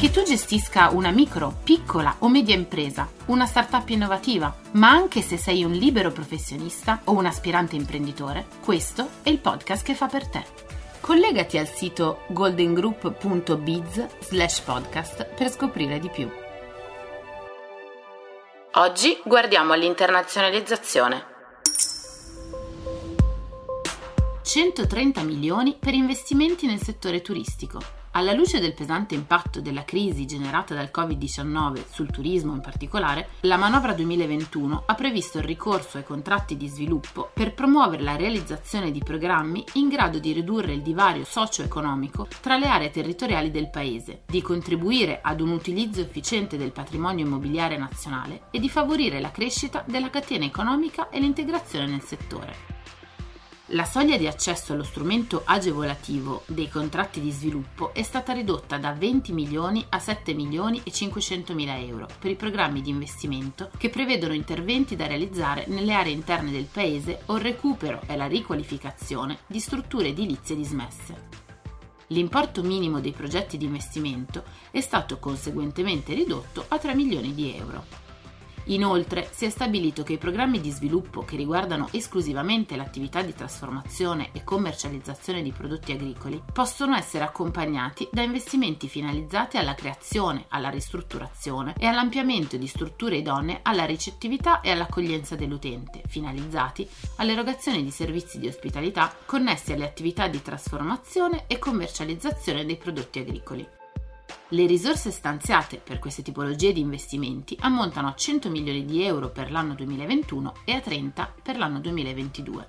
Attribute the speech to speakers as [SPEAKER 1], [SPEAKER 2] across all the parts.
[SPEAKER 1] Che tu gestisca una micro, piccola o media impresa, una startup innovativa, ma anche se sei un libero professionista o un aspirante imprenditore, questo è il podcast che fa per te. Collegati al sito goldengroup.biz slash podcast per scoprire di più. Oggi guardiamo all'internazionalizzazione. 130 milioni per investimenti nel settore turistico. Alla luce del pesante impatto della crisi generata dal Covid-19 sul turismo in particolare, la manovra 2021 ha previsto il ricorso ai contratti di sviluppo per promuovere la realizzazione di programmi in grado di ridurre il divario socio-economico tra le aree territoriali del Paese, di contribuire ad un utilizzo efficiente del patrimonio immobiliare nazionale e di favorire la crescita della catena economica e l'integrazione nel settore. La soglia di accesso allo strumento agevolativo dei contratti di sviluppo è stata ridotta da 20 milioni a 7 milioni e 500 mila euro per i programmi di investimento che prevedono interventi da realizzare nelle aree interne del paese o il recupero e la riqualificazione di strutture edilizie dismesse. L'importo minimo dei progetti di investimento è stato conseguentemente ridotto a 3 milioni di euro. Inoltre si è stabilito che i programmi di sviluppo che riguardano esclusivamente l'attività di trasformazione e commercializzazione di prodotti agricoli possono essere accompagnati da investimenti finalizzati alla creazione, alla ristrutturazione e all'ampliamento di strutture idonee alla ricettività e all'accoglienza dell'utente, finalizzati all'erogazione di servizi di ospitalità connessi alle attività di trasformazione e commercializzazione dei prodotti agricoli. Le risorse stanziate per queste tipologie di investimenti ammontano a 100 milioni di euro per l'anno 2021 e a 30 per l'anno 2022.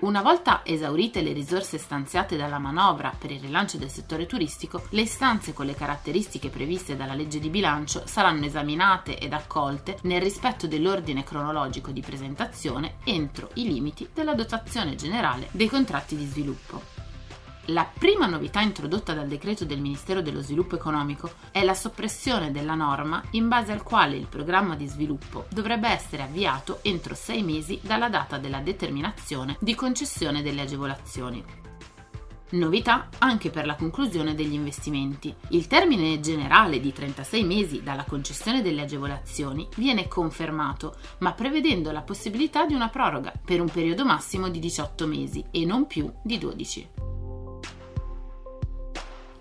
[SPEAKER 1] Una volta esaurite le risorse stanziate dalla manovra per il rilancio del settore turistico, le istanze con le caratteristiche previste dalla legge di bilancio saranno esaminate ed accolte nel rispetto dell'ordine cronologico di presentazione entro i limiti della dotazione generale dei contratti di sviluppo. La prima novità introdotta dal decreto del Ministero dello Sviluppo Economico è la soppressione della norma in base al quale il programma di sviluppo dovrebbe essere avviato entro sei mesi dalla data della determinazione di concessione delle agevolazioni. Novità anche per la conclusione degli investimenti. Il termine generale di 36 mesi dalla concessione delle agevolazioni viene confermato, ma prevedendo la possibilità di una proroga per un periodo massimo di 18 mesi e non più di 12.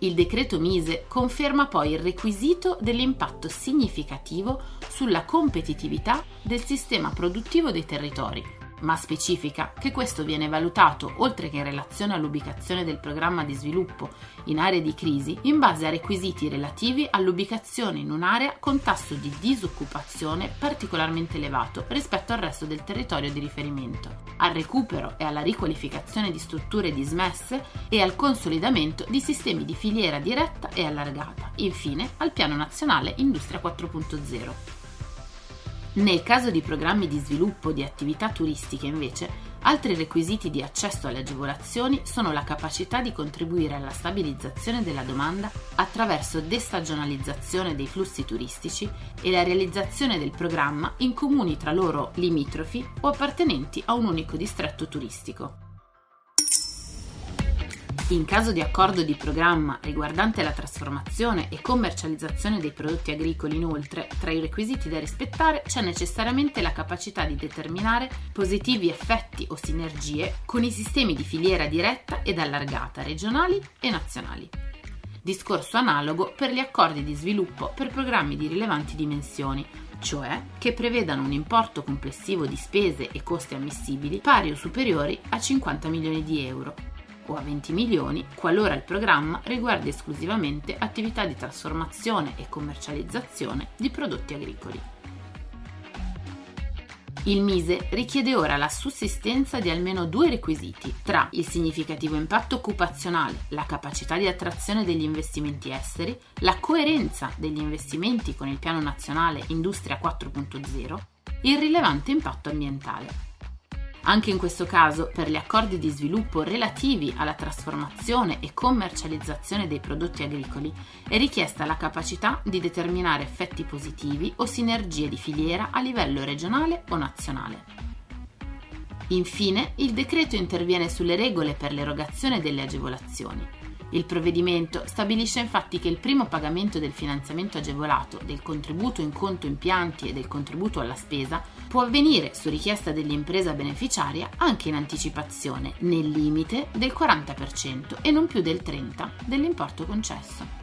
[SPEAKER 1] Il decreto Mise conferma poi il requisito dell'impatto significativo sulla competitività del sistema produttivo dei territori, ma specifica che questo viene valutato, oltre che in relazione all'ubicazione del programma di sviluppo in aree di crisi, in base a requisiti relativi all'ubicazione in un'area con tasso di disoccupazione particolarmente elevato rispetto al resto del territorio di riferimento, al recupero e alla riqualificazione di strutture dismesse e al consolidamento di sistemi di filiera diretta e allargata, infine al Piano Nazionale Industria 4.0. Nel caso di programmi di sviluppo di attività turistiche, invece, altri requisiti di accesso alle agevolazioni sono la capacità di contribuire alla stabilizzazione della domanda attraverso destagionalizzazione dei flussi turistici e la realizzazione del programma in comuni tra loro limitrofi o appartenenti a un unico distretto turistico. In caso di accordo di programma riguardante la trasformazione e commercializzazione dei prodotti agricoli, inoltre, tra i requisiti da rispettare c'è necessariamente la capacità di determinare positivi effetti o sinergie con i sistemi di filiera diretta ed allargata regionali e nazionali. Discorso analogo per gli accordi di sviluppo per programmi di rilevanti dimensioni, cioè che prevedano un importo complessivo di spese e costi ammissibili pari o superiori a 50 milioni di euro o a 20 milioni qualora il programma riguardi esclusivamente attività di trasformazione e commercializzazione di prodotti agricoli. Il MISE richiede ora la sussistenza di almeno due requisiti tra il significativo impatto occupazionale, la capacità di attrazione degli investimenti esteri, la coerenza degli investimenti con il Piano Nazionale Industria 4.0, il rilevante impatto ambientale. Anche in questo caso, per gli accordi di sviluppo relativi alla trasformazione e commercializzazione dei prodotti agricoli, è richiesta la capacità di determinare effetti positivi o sinergie di filiera a livello regionale o nazionale. Infine, il decreto interviene sulle regole per l'erogazione delle agevolazioni. Il provvedimento stabilisce infatti che il primo pagamento del finanziamento agevolato, del contributo in conto impianti e del contributo alla spesa può avvenire su richiesta dell'impresa beneficiaria anche in anticipazione, nel limite del 40% e non più del 30% dell'importo concesso.